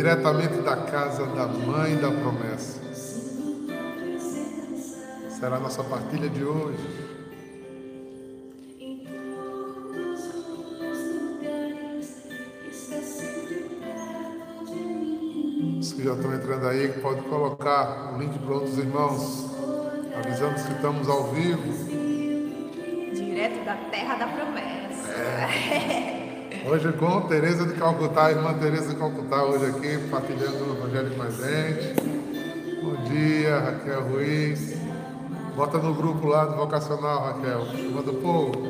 diretamente da casa da Mãe da Promessa. Será a nossa partilha de hoje. Os que já estão entrando aí, pode colocar o link para outros irmãos. Avisamos que estamos ao vivo. Direto da terra da promessa. É. Hoje com Tereza de Calcutá, irmã Tereza de Calcutá, hoje aqui partilhando o Evangelho com a gente. Bom dia, Raquel Ruiz. Bota no grupo lá do vocacional, Raquel. Manda o povo.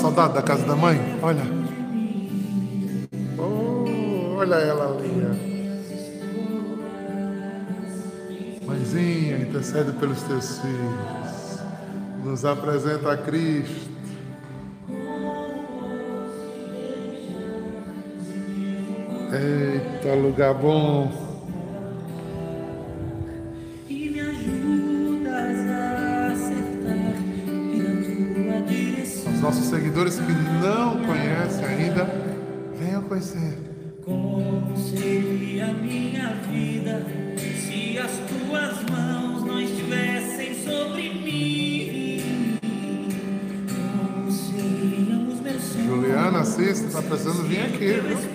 Saudade da casa da mãe? Olha. Oh, olha ela ali. Mãezinha, intercede pelos teus filhos. Nos apresenta a Cristo. Eita, lugar bom. Nossos seguidores que não conhecem ainda, venham conhecer. Como seria a minha vida se as tuas mãos não estivessem sobre mim? Como seriam os meus sonhos? Juliana, assista, está precisando vir aqui, viu?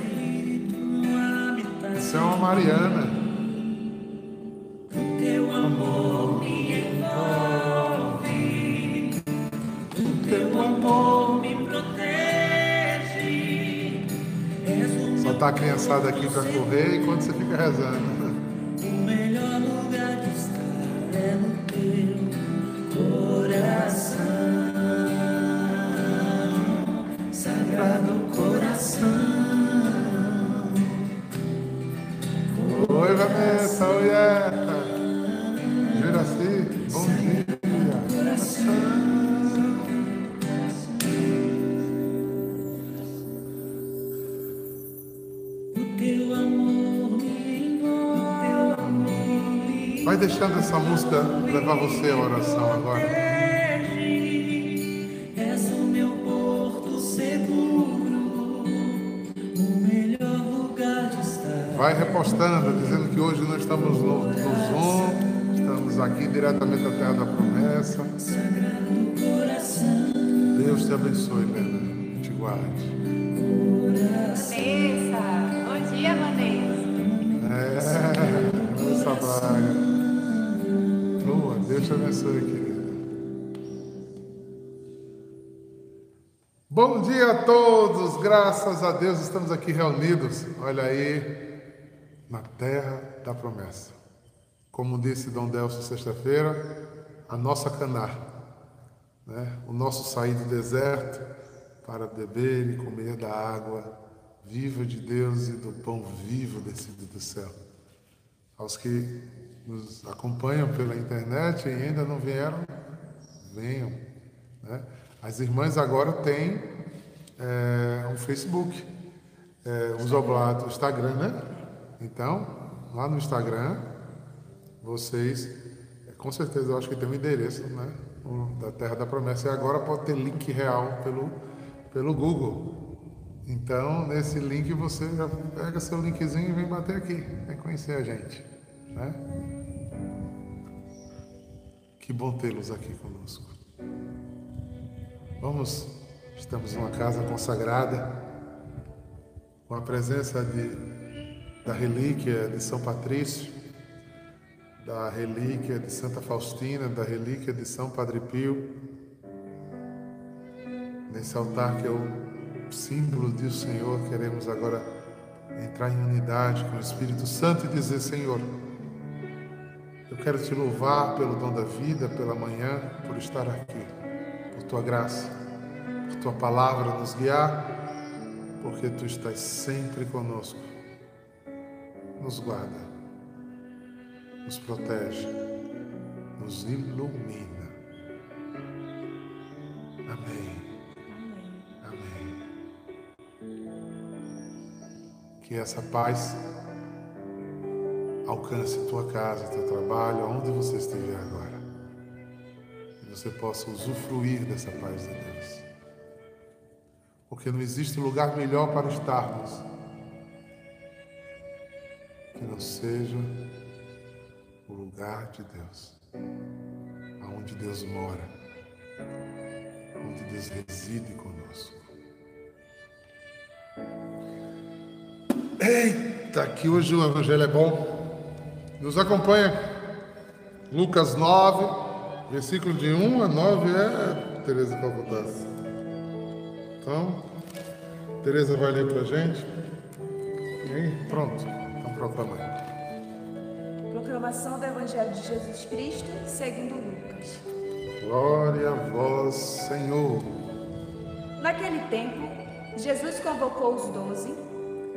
A criançada aqui para correr enquanto você fica rezando. Deixando essa música levar você à oração agora. És o meu porto seguro, o melhor lugar de estar. Vai repostando, dizendo que hoje nós estamos no, no Zoom, estamos aqui diretamente da Terra da Promessa. Deus te abençoe, Helena, te guarde. Vanessa, bom dia, Vanessa. É, Vanessa Braga. Deus te abençoe, querida. Bom dia a todos, graças a Deus estamos aqui reunidos, olha aí, na terra da promessa. Como disse Dom Delcio sexta-feira, a nossa caná, né? o nosso sair do deserto para beber e comer da água viva de Deus e do pão vivo descido do céu. Aos que nos acompanham pela internet e ainda não vieram, venham. Né? As irmãs agora têm é, um Facebook, é, os oblatos, Instagram, né? Então, lá no Instagram, vocês, com certeza, eu acho que tem um endereço, né? da Terra da Promessa. E agora pode ter link real pelo, pelo Google. Então, nesse link você já pega seu linkzinho e vem bater aqui, vem conhecer a gente. Né? Que bom tê-los aqui conosco. Vamos, estamos numa casa consagrada, com a presença de, da relíquia de São Patrício, da relíquia de Santa Faustina, da relíquia de São Padre Pio, nesse altar que é o símbolo do Senhor, queremos agora entrar em unidade com o Espírito Santo e dizer: Senhor, quero te louvar pelo dom da vida, pela manhã, por estar aqui, por tua graça, por tua palavra nos guiar, porque tu estás sempre conosco. Nos guarda nos protege, nos ilumina. Amém. Amém. Que essa paz alcance tua casa, teu trabalho, aonde você estiver agora. Que você possa usufruir dessa paz de Deus. Porque não existe lugar melhor para estarmos que não seja o lugar de Deus, aonde Deus mora, onde Deus reside conosco. Eita, que hoje o Evangelho é bom. Nos acompanha Lucas 9, versículo de 1 a 9 é Tereza Calcutaça. Então, Tereza vai ler para a gente. E pronto, então proclamando. Proclamação do Evangelho de Jesus Cristo segundo Lucas. Glória a vós, Senhor. Naquele tempo, Jesus convocou os doze,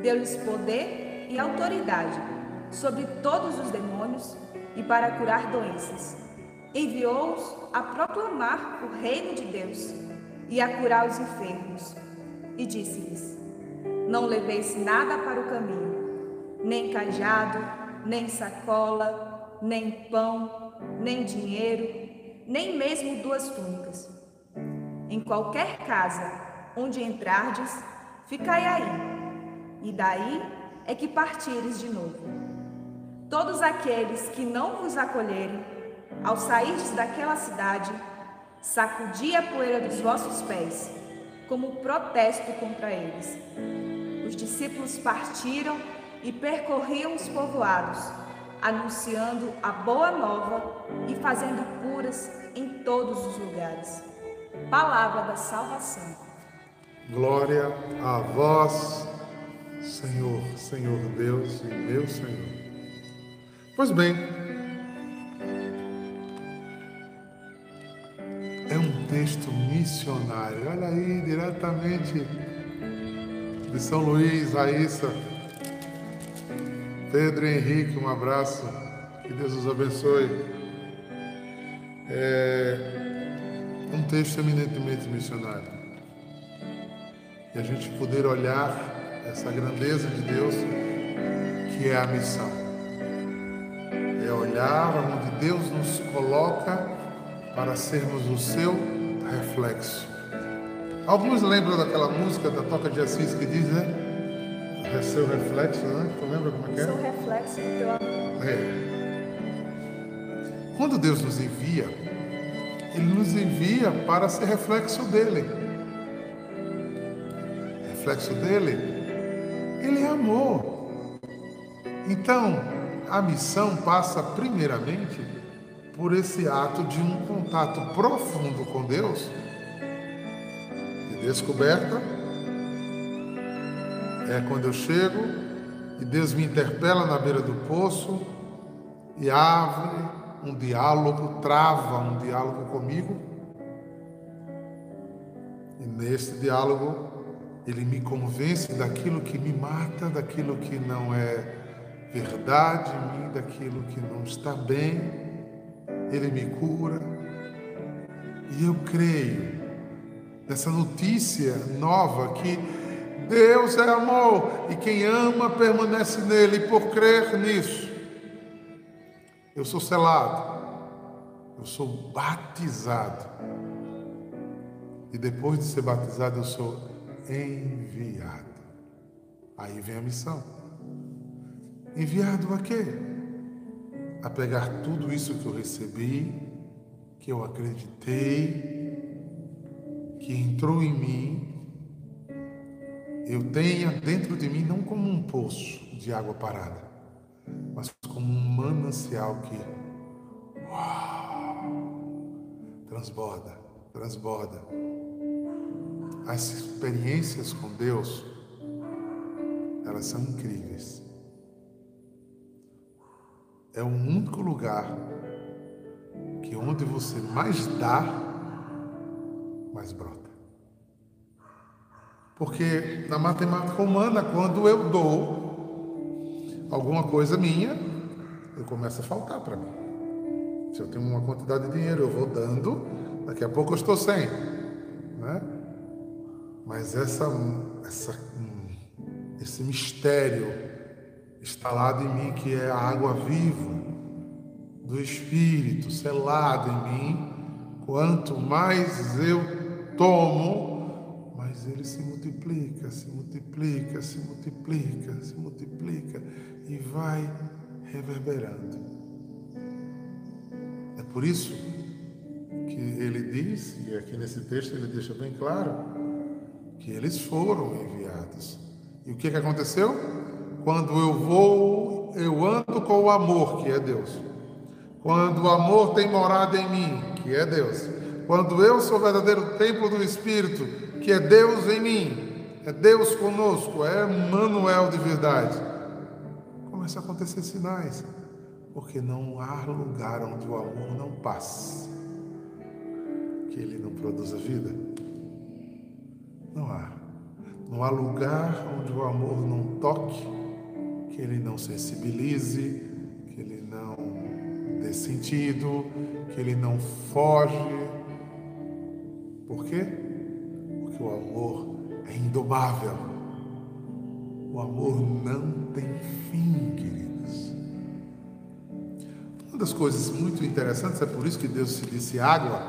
deu-lhes poder e autoridade sobre todos os demônios e para curar doenças. Enviou-os a proclamar o reino de Deus e a curar os enfermos. E disse-lhes: Não leveis nada para o caminho, nem cajado, nem sacola, nem pão, nem dinheiro, nem mesmo duas túnicas. Em qualquer casa onde entrardes, ficai aí, e daí é que partires de novo. Todos aqueles que não vos acolherem, ao sairdes daquela cidade, sacudi a poeira dos vossos pés, como protesto contra eles. Os discípulos partiram e percorriam os povoados, anunciando a boa nova e fazendo curas em todos os lugares. Palavra da salvação. Glória a vós, Senhor, Senhor Deus e meu Senhor. Pois bem, é um texto missionário. Olha aí, diretamente de São Luís, Raíssa. Pedro Henrique, um abraço. Que Deus os abençoe. É um texto eminentemente missionário. E a gente poder olhar essa grandeza de Deus, que é a missão. É olhar onde Deus nos coloca para sermos o seu reflexo. Alguns lembram daquela música da Toca de Assis que diz, né? É seu reflexo, né? Tu lembra como é que é? Seu reflexo do teu amor. É. Quando Deus nos envia, Ele nos envia para ser reflexo dele. Reflexo dele, Ele é amor. Então, a missão passa primeiramente por esse ato de um contato profundo com Deus, de descoberta é quando eu chego e Deus me interpela na beira do poço e abre um diálogo, trava um diálogo comigo. E nesse diálogo ele me convence daquilo que me mata, daquilo que não é verdade em mim, daquilo que não está bem. Ele me cura. E eu creio nessa notícia nova que Deus é amor e quem ama permanece nele. E por crer nisso, eu sou selado, Eu sou batizado. E depois de ser batizado, eu sou enviado. Aí vem a missão. Enviado a quê? A pegar tudo isso que eu recebi, que eu acreditei, que entrou em mim, eu tenha dentro de mim não como um poço de água parada, mas como um manancial que uau, transborda, transborda. As experiências com Deus, elas são incríveis. É o único lugar que onde você mais dá, mais brota. Porque na matemática humana, quando eu dou alguma coisa minha, eu começo a faltar para mim. Se eu tenho uma quantidade de dinheiro, eu vou dando, daqui a pouco eu estou sem. Né? Mas essa, essa, esse mistério instalado em mim, que é a água viva do Espírito selado em mim, quanto mais eu tomo, mais ele se multiplica, se multiplica, se multiplica, se multiplica e vai reverberando. É por isso que ele diz, e aqui nesse texto ele deixa bem claro, que eles foram enviados. E o que, que aconteceu? Quando eu vou, eu ando com o amor, que é Deus. Quando o amor tem morada em mim, que é Deus. Quando eu sou o verdadeiro templo do Espírito, que é Deus em mim, é Deus conosco, é Manuel de verdade. Começa a acontecer sinais, porque não há lugar onde o amor não passe, que ele não produza vida. Não há. Não há lugar onde o amor não toque, que ele não sensibilize, que ele não dê sentido, que ele não foge. Por quê? Porque o amor é indomável. O amor não tem fim, queridos. Uma das coisas muito interessantes, é por isso que Deus se disse água,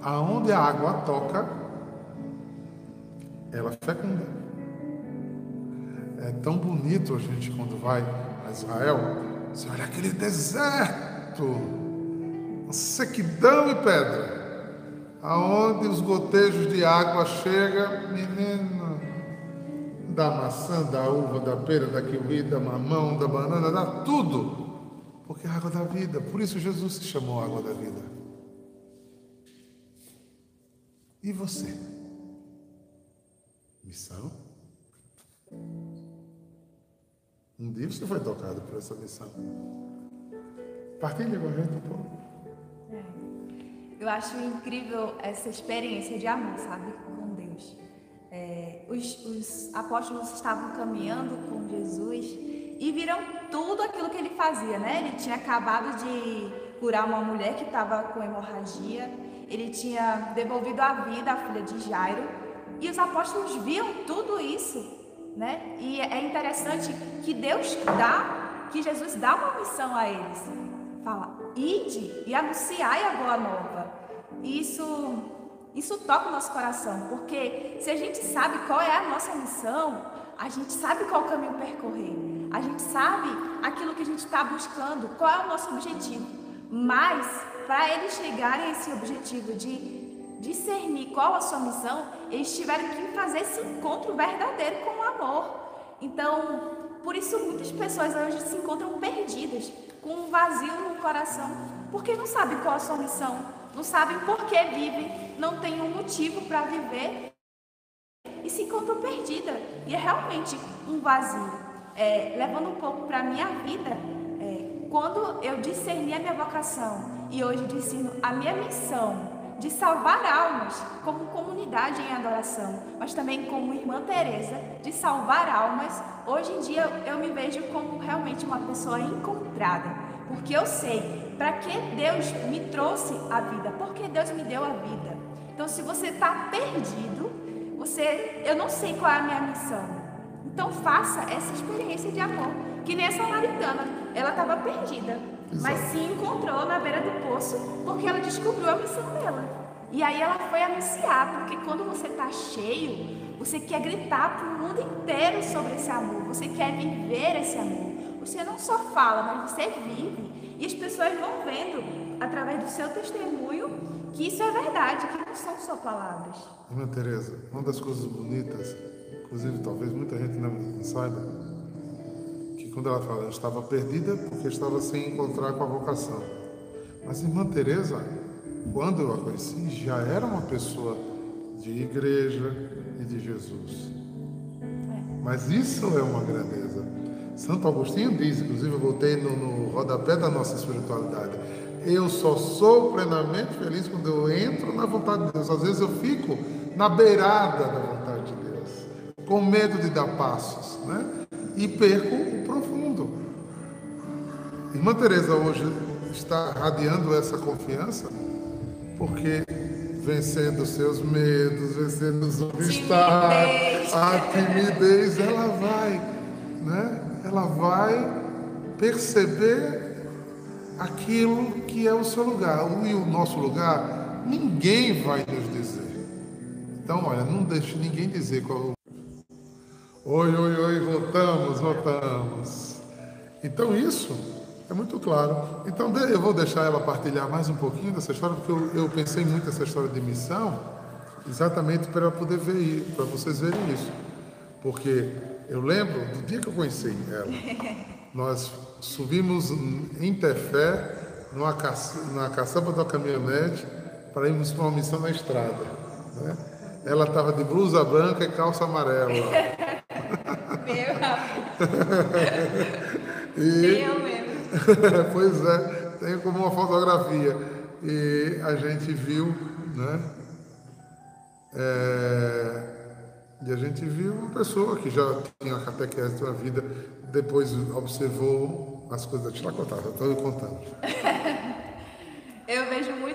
aonde a água toca, ela fecunda. É tão bonito a gente quando vai a Israel, você olha aquele deserto, sequidão e pedra, aonde os gotejos de água chegam, menino, da maçã, da uva, da pera, da kiwi, da mamão, da banana, dá tudo, porque é a água da vida. Por isso Jesus se chamou água da vida. E você? Missão? Um dia você foi tocado por essa missão. Partilha com a gente um pouco. É. Eu acho incrível essa experiência de amor, sabe, com Deus. É, os, os apóstolos estavam caminhando com Jesus e viram tudo aquilo que ele fazia, né? Ele tinha acabado de curar uma mulher que estava com hemorragia, ele tinha devolvido a vida à filha de Jairo, e os apóstolos viam tudo isso né? E é interessante que Deus dá, que Jesus dá uma missão a eles. Fala, ide e anunciai a boa nova. Isso, isso toca o nosso coração, porque se a gente sabe qual é a nossa missão, a gente sabe qual caminho percorrer, a gente sabe aquilo que a gente está buscando, qual é o nosso objetivo. Mas, para eles chegarem a esse objetivo de discernir qual a sua missão, eles tiveram que fazer esse encontro verdadeiro com o amor. Então, por isso muitas pessoas hoje se encontram perdidas, com um vazio no coração, porque não sabem qual a sua missão, não sabem por que vivem, não têm um motivo para viver e se encontram perdidas. E é realmente um vazio. É, levando um pouco para a minha vida, é, quando eu discerni a minha vocação e hoje discerno a minha missão, de salvar almas como comunidade em adoração, mas também como irmã Teresa, de salvar almas. Hoje em dia eu me vejo como realmente uma pessoa encontrada, porque eu sei para que Deus me trouxe a vida, porque Deus me deu a vida. Então, se você está perdido, você, eu não sei qual é a minha missão. Então, faça essa experiência de amor, que nem essa samaritana, ela estava perdida. Mas Exato. se encontrou na beira do poço porque ela descobriu a missão dela. E aí ela foi anunciar, porque quando você está cheio, você quer gritar para o mundo inteiro sobre esse amor, você quer viver esse amor. Você não só fala, mas você vive. E as pessoas vão vendo, através do seu testemunho, que isso é verdade, que não são só palavras. Irmã Tereza, uma das coisas bonitas, inclusive talvez muita gente não saiba, quando ela fala, eu estava perdida porque estava sem encontrar com a vocação. Mas irmã Teresa, quando eu a conheci, já era uma pessoa de igreja e de Jesus. Mas isso é uma grandeza. Santo Agostinho diz, inclusive eu voltei no, no rodapé da nossa espiritualidade. Eu só sou plenamente feliz quando eu entro na vontade de Deus. Às vezes eu fico na beirada da vontade de Deus, com medo de dar passos, né? E perco. Irmã Teresa hoje está radiando essa confiança porque vencendo seus medos, vencendo os obstáculos, a timidez, ela vai, né? Ela vai perceber aquilo que é o seu lugar. E o nosso lugar, ninguém vai nos dizer. Então, olha, não deixe ninguém dizer qual. é Oi, oi, oi, voltamos, voltamos. Então, isso é muito claro. Então, eu vou deixar ela partilhar mais um pouquinho dessa história, porque eu, eu pensei muito nessa história de missão, exatamente para ela poder ver isso, para vocês verem isso. Porque eu lembro do dia que eu conheci ela. Nós subimos em Tefé, numa, caça, numa caçamba da caminhonete, para irmos para uma missão na estrada. né? Ela estava de blusa branca e calça amarela. Meu E, eu mesmo. pois é, tenho como uma fotografia. E a gente viu, né? É, e a gente viu uma pessoa que já tinha a catequese da vida, depois observou as coisas. Deixa eu contar, estou contando. Eu vejo muito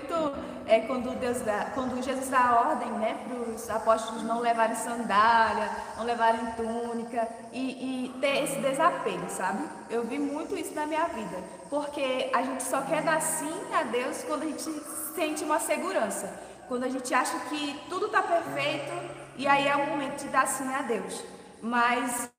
é, quando, Deus dá, quando Jesus dá a ordem né, para os apóstolos não levarem sandália, não levarem túnica e, e ter esse desapego, sabe? Eu vi muito isso na minha vida, porque a gente só quer dar sim a Deus quando a gente sente uma segurança, quando a gente acha que tudo está perfeito e aí é o momento de dar sim a Deus. Mas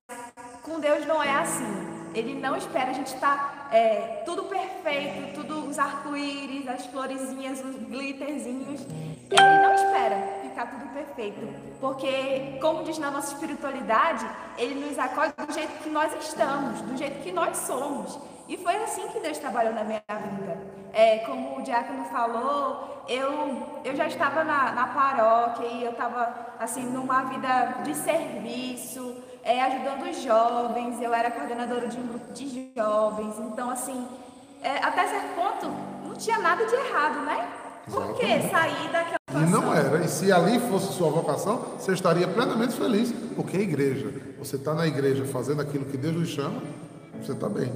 com Deus não é assim. Ele não espera a gente estar é, tudo perfeito, tudo os arco-íris, as florezinhas, os glitterzinhos. Ele não espera ficar tudo perfeito, porque, como diz na nossa espiritualidade, ele nos acolhe do jeito que nós estamos, do jeito que nós somos. E foi assim que Deus trabalhou na minha vida. É, como o diácono falou, eu, eu já estava na, na paróquia e eu estava assim numa vida de serviço, é, ajudando os jovens, eu era coordenadora de um grupo de jovens, então assim, é, até certo ponto não tinha nada de errado, né? Por que sair daquela E não situação? era. E se ali fosse sua vocação, você estaria plenamente feliz. Porque é igreja. Você está na igreja fazendo aquilo que Deus lhe chama, você está bem.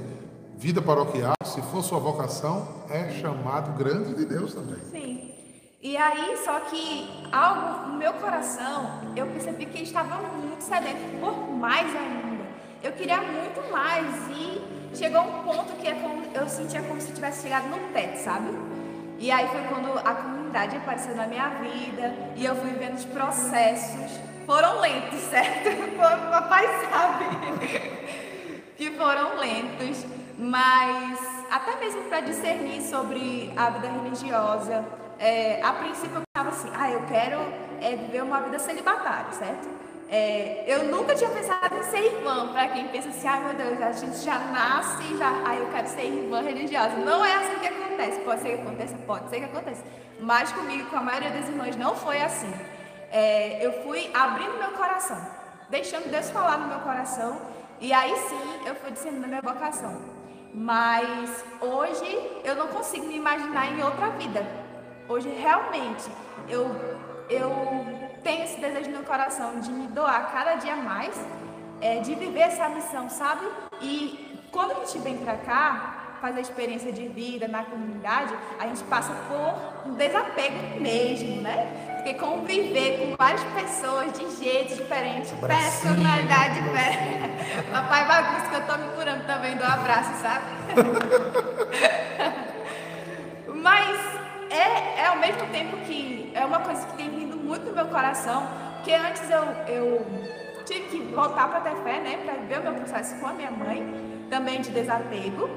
Vida paroquial, se for sua vocação, é chamado grande de Deus também. Sim. E aí, só que algo no meu coração, eu percebi que estava muito sedento por mais ainda. Eu queria muito mais e chegou um ponto que é eu sentia como se tivesse chegado no teto, sabe? E aí foi quando a comunidade apareceu na minha vida e eu fui vendo os processos. Foram lentos, certo? O papai sabe que foram lentos, mas até mesmo para discernir sobre a vida religiosa. É, a princípio eu pensava assim, ah, eu quero é, viver uma vida celibatária, certo? É, eu nunca tinha pensado em ser irmã, para quem pensa assim, ai meu Deus, a gente já nasce já, ah, eu quero ser irmã religiosa. Não é assim que acontece, pode ser que aconteça, pode ser que aconteça. Mas comigo, com a maioria das irmãs, não foi assim. É, eu fui abrindo meu coração, deixando Deus falar no meu coração, e aí sim eu fui discernindo minha vocação. Mas hoje eu não consigo me imaginar em outra vida. Hoje realmente eu, eu tenho esse desejo no meu coração de me doar cada dia mais, é, de viver essa missão, sabe? E quando a gente vem pra cá, fazer a experiência de vida na comunidade, a gente passa por um desapego mesmo, né? Porque conviver com várias pessoas de jeitos diferentes, personalidade diferente. Papai bagunça que eu tô me curando também do abraço, sabe? É, é ao mesmo tempo que é uma coisa que tem vindo muito no meu coração, porque antes eu, eu tive que voltar para ter fé, né, para ver o meu processo com a minha mãe, também de desapego.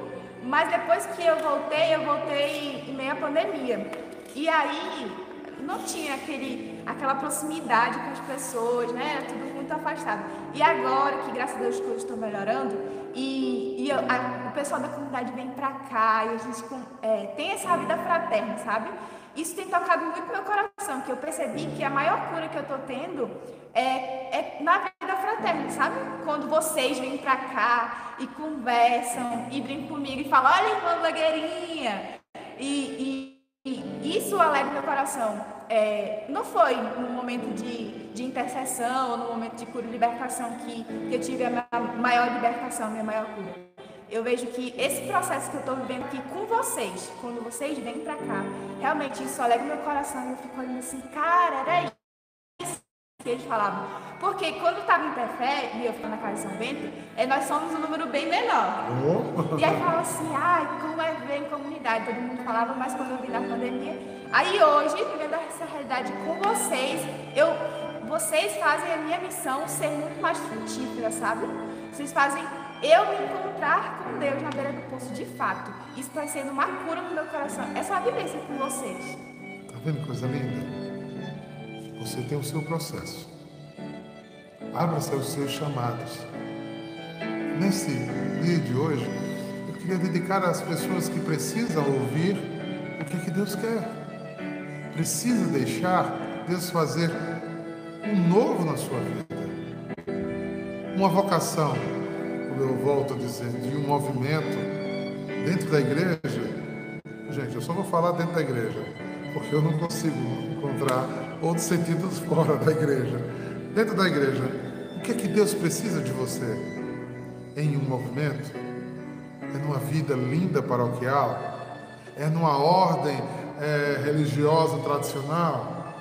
Mas depois que eu voltei, eu voltei em meio à pandemia. E aí não tinha aquele, aquela proximidade com as pessoas, né? Tudo muito afastado. E agora que, graças a Deus, as coisas estão melhorando e, e a, o pessoal da comunidade vem pra cá e a gente é, tem essa vida fraterna, sabe? Isso tem tocado muito meu coração, que eu percebi que a maior cura que eu tô tendo é, é na vida fraterna, sabe? Quando vocês vêm pra cá e conversam e brincam comigo e falam, olha, irmã blogueirinha. E, e, e isso alegra meu coração. É, não foi no momento de, de intercessão ou no momento de cura e libertação que, que eu tive a maior libertação, a minha maior cura. Eu vejo que esse processo que eu estou vivendo aqui com vocês, quando vocês vêm para cá, realmente isso alegra meu coração e eu fico olhando assim, cara, era isso que eles falavam. Porque quando estava em Tefé e eu ficava na casa de São Bento, é, nós somos um número bem menor. Oh. E aí falava assim, ai, como é ver em comunidade, todo mundo falava, mas quando eu vim na pandemia. Aí hoje, vivendo essa realidade com vocês, eu, vocês fazem a minha missão ser muito mais frutífera, sabe? Vocês fazem eu me encontrar com Deus na beira do poço de fato. Isso está sendo uma cura no meu coração. Essa é a vivência com vocês. Tá vendo coisa linda? Você tem o seu processo. Abra-se aos seus chamados. Nesse dia de hoje, eu queria dedicar às pessoas que precisam ouvir o que, que Deus quer. Precisa deixar Deus fazer um novo na sua vida. Uma vocação, como eu volto a dizer, de um movimento dentro da igreja, gente, eu só vou falar dentro da igreja, porque eu não consigo encontrar outros sentidos fora da igreja. Dentro da igreja, o que é que Deus precisa de você? Em um movimento? É numa vida linda paroquial? É numa ordem é, religiosa tradicional?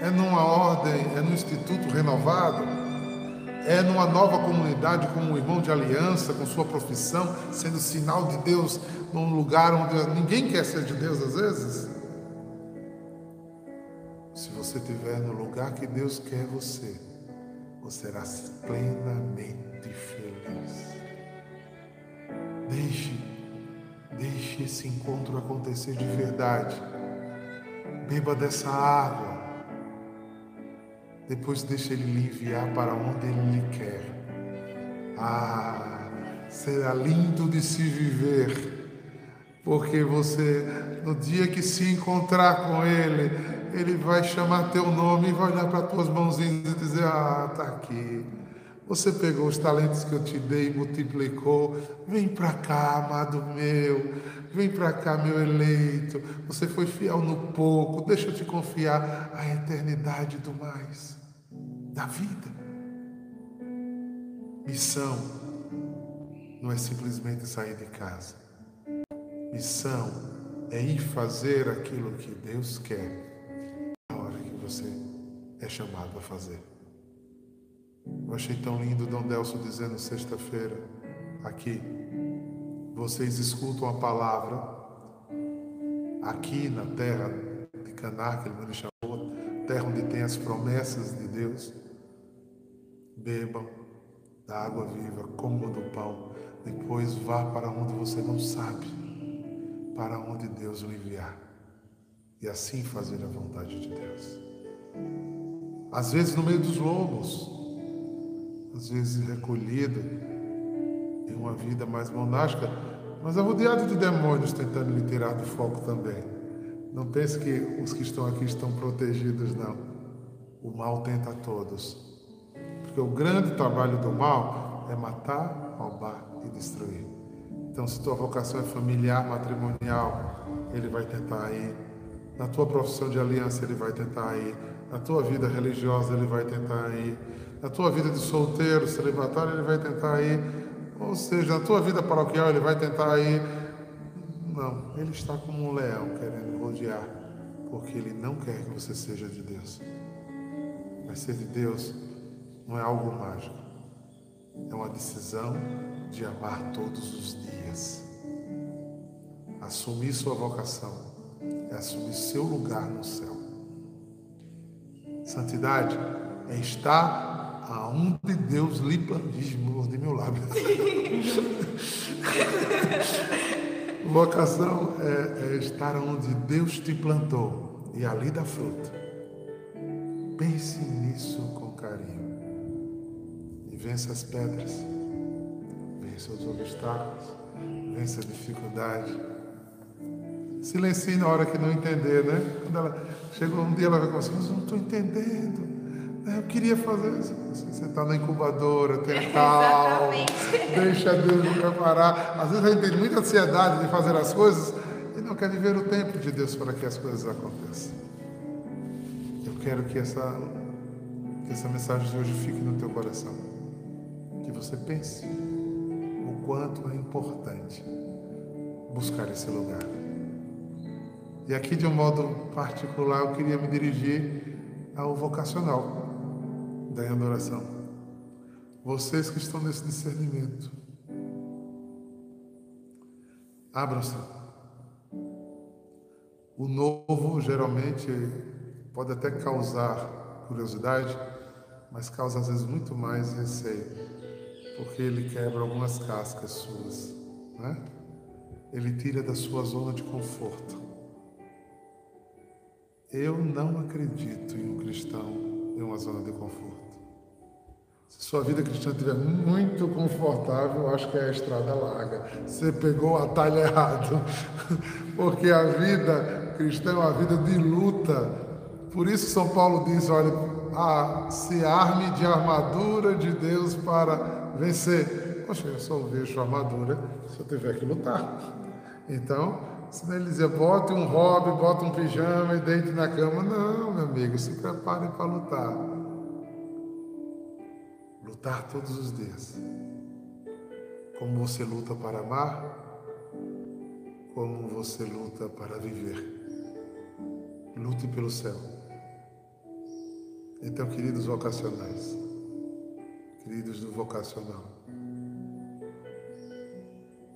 É numa ordem, é num instituto renovado? é numa nova comunidade como um irmão de aliança, com sua profissão, sendo sinal de Deus num lugar onde ninguém quer ser de Deus às vezes? Se você estiver no lugar que Deus quer você, você será plenamente feliz. Deixe, deixe esse encontro acontecer de verdade. Beba dessa água depois deixa Ele lhe enviar para onde Ele lhe quer. Ah, será lindo de se viver, porque você, no dia que se encontrar com Ele, Ele vai chamar teu nome e vai olhar para tuas mãozinhas e dizer: Ah, está aqui. Você pegou os talentos que eu te dei e multiplicou. Vem para cá, amado meu. Vem para cá, meu eleito. Você foi fiel no pouco. Deixa eu te confiar a eternidade do mais da vida. Missão não é simplesmente sair de casa. Missão é ir fazer aquilo que Deus quer na hora que você é chamado a fazer. Eu achei tão lindo Dom Delso dizendo sexta-feira aqui. Vocês escutam a palavra aqui na terra de Caná, que ele me chamou, terra onde tem as promessas de Deus. Bebam da água viva, comam do pão. Depois vá para onde você não sabe, para onde Deus o enviar. E assim fazer a vontade de Deus. Às vezes no meio dos lobos, às vezes recolhido em uma vida mais monástica, mas é rodeado de demônios tentando lhe tirar do foco também. Não pense que os que estão aqui estão protegidos, não. O mal tenta a todos. Porque o grande trabalho do mal é matar, roubar e destruir. Então, se tua vocação é familiar, matrimonial, ele vai tentar ir. Na tua profissão de aliança, ele vai tentar ir. Na tua vida religiosa, ele vai tentar ir. Na tua vida de solteiro, celibatário, ele vai tentar ir. Ou seja, na tua vida paroquial, ele vai tentar ir. Não, ele está como um leão querendo rodear, porque ele não quer que você seja de Deus. Mas ser de Deus não é algo mágico. É uma decisão de amar todos os dias. Assumir sua vocação é assumir seu lugar no céu. Santidade é estar aonde Deus lhe plantou. de meu lábio. Vocação é, é estar onde Deus te plantou e ali dá fruto. Pense nisso com carinho e vença as pedras, vença os obstáculos, vença a dificuldade. Silencie na hora que não entender, né? Quando ela chegou um dia, ela vai falar assim, mas eu não estou entendendo. É, eu queria fazer isso. Você está na incubadora, tenha calma, deixa Deus me preparar. Às vezes a gente tem muita ansiedade de fazer as coisas e não quer viver o tempo de Deus para que as coisas aconteçam. Eu quero que essa, que essa mensagem de hoje fique no teu coração. Que você pense o quanto é importante buscar esse lugar. E aqui, de um modo particular, eu queria me dirigir ao vocacional da adoração. Vocês que estão nesse discernimento, abram-se. O novo geralmente pode até causar curiosidade, mas causa às vezes muito mais receio, porque ele quebra algumas cascas suas, né? Ele tira da sua zona de conforto. Eu não acredito em um cristão em uma zona de conforto. Se sua vida cristã estiver muito confortável, acho que é a estrada larga. Você pegou o atalho errado. Porque a vida cristã é uma vida de luta. Por isso São Paulo diz, olha, ah, se arme de armadura de Deus para vencer. Poxa, eu só vejo armadura se eu tiver que lutar. Então, se ele dizia, bote um hobby, bote um pijama e deite na cama. Não, meu amigo, se prepare para lutar lutar todos os dias. Como você luta para amar, como você luta para viver. Lute pelo céu. Então, queridos vocacionais, queridos do vocacional,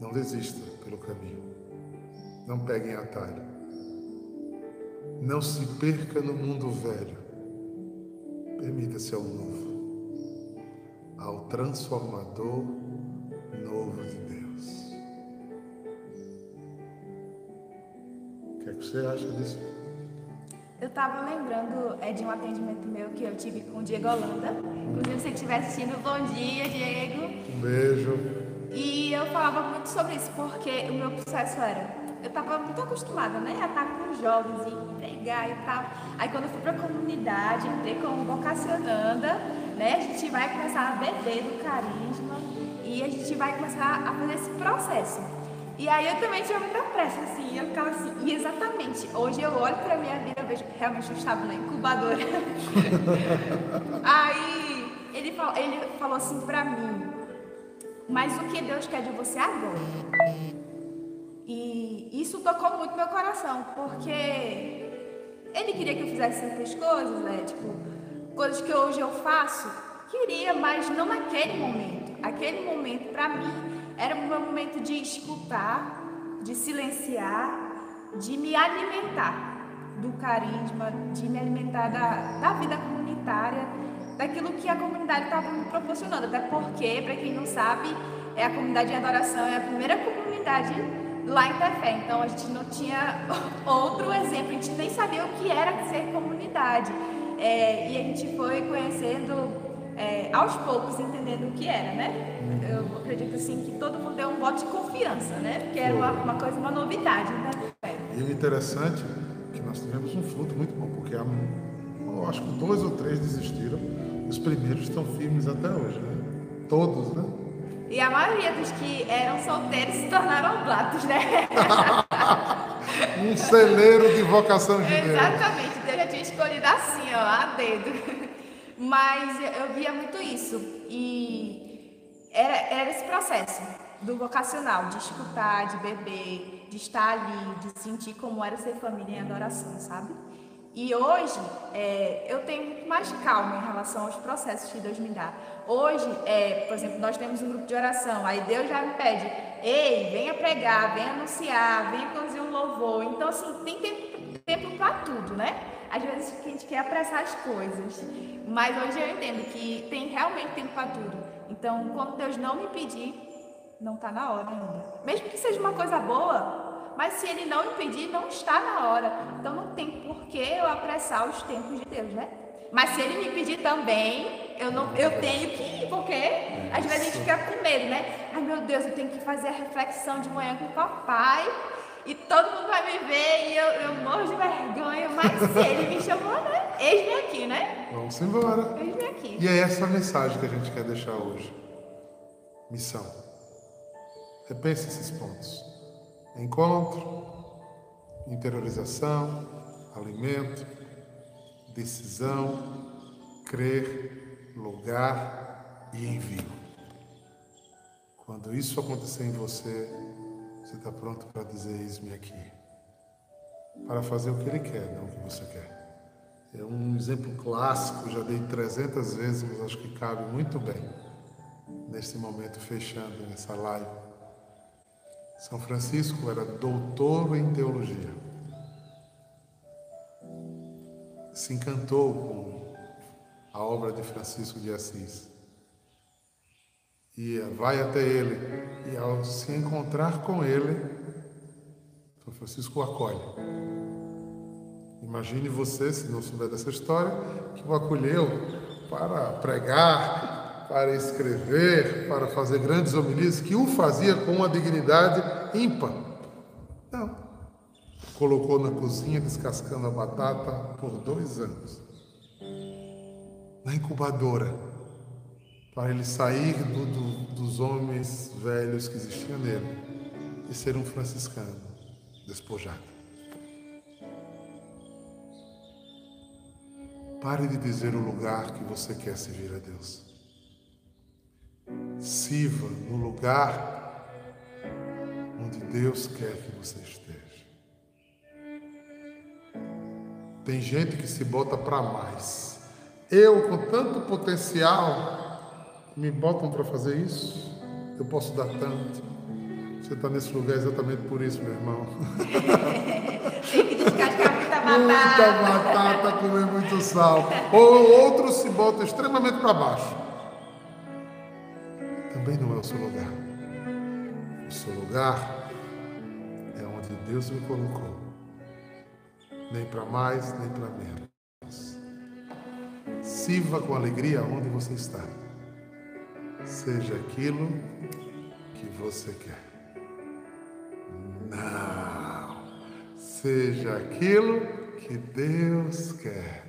não desista pelo caminho. Não peguem atalho. Não se perca no mundo velho. Permita-se ao novo ao transformador novo de Deus. O que, é que você acha disso? Eu estava lembrando é, de um atendimento meu que eu tive com o Diego Holanda. Inclusive, se você estiver assistindo, bom dia, Diego. Um beijo. E eu falava muito sobre isso, porque o meu processo era eu estava muito acostumada, né, a estar com jovens e pregar e tal. Aí quando eu fui para a comunidade, entrei como vocacionanda, né, a gente vai começar a beber do carisma e a gente vai começar a fazer esse processo. E aí eu também tinha muita pressa, assim, eu ficava assim, e exatamente, hoje eu olho para a minha vida e vejo realmente eu estava na incubadora. aí ele falou, ele falou assim para mim, mas o que Deus quer de você agora? E isso tocou muito meu coração, porque ele queria que eu fizesse certas coisas, né? Tipo, coisas que hoje eu faço, queria, mas não naquele momento. Aquele momento, para mim, era o meu momento de escutar, de silenciar, de me alimentar do carisma, de me alimentar da, da vida comunitária, daquilo que a comunidade estava me proporcionando. Até porque, para quem não sabe, é a comunidade de adoração é a primeira comunidade lá em Tefé. Então a gente não tinha outro exemplo, a gente nem sabia o que era ser comunidade. É, e a gente foi conhecendo é, aos poucos, entendendo o que era, né? Eu acredito assim que todo mundo deu um voto de confiança, né? Porque era uma, uma coisa, uma novidade, né? E o interessante é que nós tivemos um fruto muito bom, porque há, eu acho que dois ou três desistiram, os primeiros estão firmes até hoje, né? Todos, né? E a maioria dos que eram solteiros se tornaram oblatos, né? um celeiro de vocação de Deus. Exatamente, Deus tinha escolhido assim, ó, a dedo. Mas eu via muito isso. E era, era esse processo do vocacional, de escutar, de beber, de estar ali, de sentir como era ser família em adoração, sabe? E hoje é, eu tenho muito mais calma em relação aos processos que Deus me dá. Hoje, é, por exemplo, nós temos um grupo de oração, aí Deus já me pede, ei, venha pregar, venha anunciar, venha conduzir um louvor. Então, assim, tem tempo, tempo para tudo, né? Às vezes a gente quer apressar as coisas, mas hoje eu entendo que tem realmente tempo para tudo. Então, quando Deus não me pedir, não está na hora ainda. Mesmo que seja uma coisa boa, mas se ele não impedir, não está na hora. Então não tem por que eu apressar os tempos de Deus, né? Mas se ele me pedir também, eu não, eu tenho que ir, porque às vezes a gente fica com medo, né? Ai meu Deus, eu tenho que fazer a reflexão de manhã com o papai e todo mundo vai me ver e eu, eu morro de vergonha, mas se ele me chamou, né? Eis-me aqui, né? Vamos embora. Eis-me aqui. E é essa a mensagem que a gente quer deixar hoje. Missão. Repense esses pontos. Encontro, interiorização, alimento, decisão, crer, lugar e envio. Quando isso acontecer em você, você está pronto para dizer: Eis-me aqui. Para fazer o que Ele quer, não o que você quer. É um exemplo clássico, já dei 300 vezes, mas acho que cabe muito bem nesse momento, fechando essa live. São Francisco era doutor em teologia. Se encantou com a obra de Francisco de Assis. E vai até ele. E ao se encontrar com ele, São Francisco o acolhe. Imagine você, se não souber dessa história, que o acolheu para pregar, para escrever, para fazer grandes homilias, que o fazia com uma dignidade ímpar. Não. Colocou na cozinha descascando a batata por dois anos. Na incubadora, para ele sair do, do, dos homens velhos que existiam nele e ser um franciscano despojado. Pare de dizer o lugar que você quer servir a Deus sirva no lugar onde Deus quer que você esteja. Tem gente que se bota para mais. Eu, com tanto potencial, me botam para fazer isso. Eu posso dar tanto. Você está nesse lugar exatamente por isso, meu irmão. Tem que descascar muita batata. Muita batata, comer muito sal. Ou outros se botam extremamente para baixo também não é o seu lugar. O seu lugar é onde Deus me colocou. Nem para mais, nem para menos. Sirva com alegria onde você está. Seja aquilo que você quer. Não. Seja aquilo que Deus quer.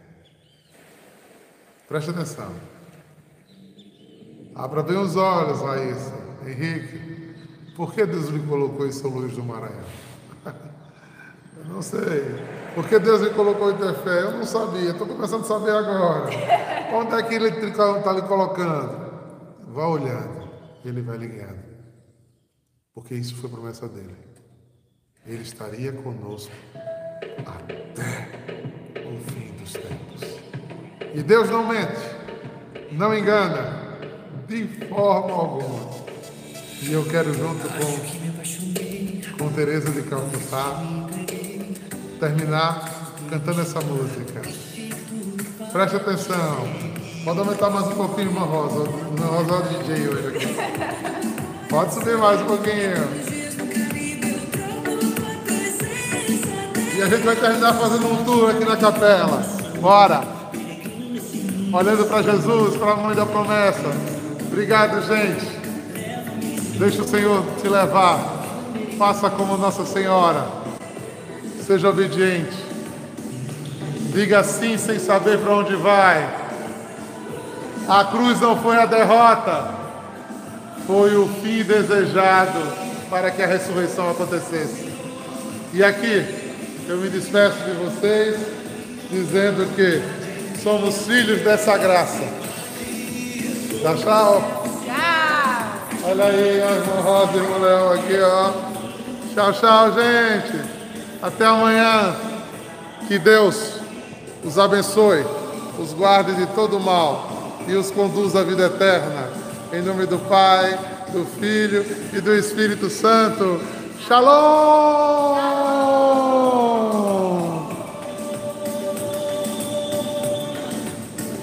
Preste atenção. Abra bem os olhos, Raíssa, Henrique. Por que Deus lhe colocou em São Luís do Maranhão? Eu não sei. Por que Deus lhe colocou em Tefé? Eu não sabia. Estou começando a saber agora. Onde é que Ele está lhe colocando? Vá olhando. Ele vai lhe guiando. Porque isso foi promessa dele. Ele estaria conosco até o fim dos tempos. E Deus não mente, não engana de forma alguma. E eu quero, junto com, com Tereza de Calcutá, terminar cantando essa música. Preste atenção. Pode aumentar mais um pouquinho, uma rosa. Uma rosa é o DJ hoje aqui. Pode subir mais um pouquinho. E a gente vai terminar fazendo um tour aqui na capela. Bora! Olhando para Jesus, para a mãe da promessa. Obrigado, gente. Deixa o Senhor te levar. Faça como Nossa Senhora. Seja obediente. Diga sim sem saber para onde vai. A cruz não foi a derrota, foi o fim desejado para que a ressurreição acontecesse. E aqui eu me despeço de vocês dizendo que somos filhos dessa graça. Dá tchau. Tchau. Olha aí, a irmã Rosa e irmão Léo aqui, ó. Tchau, tchau, gente. Até amanhã. Que Deus os abençoe, os guarde de todo mal e os conduza à vida eterna. Em nome do Pai, do Filho e do Espírito Santo. Shalom!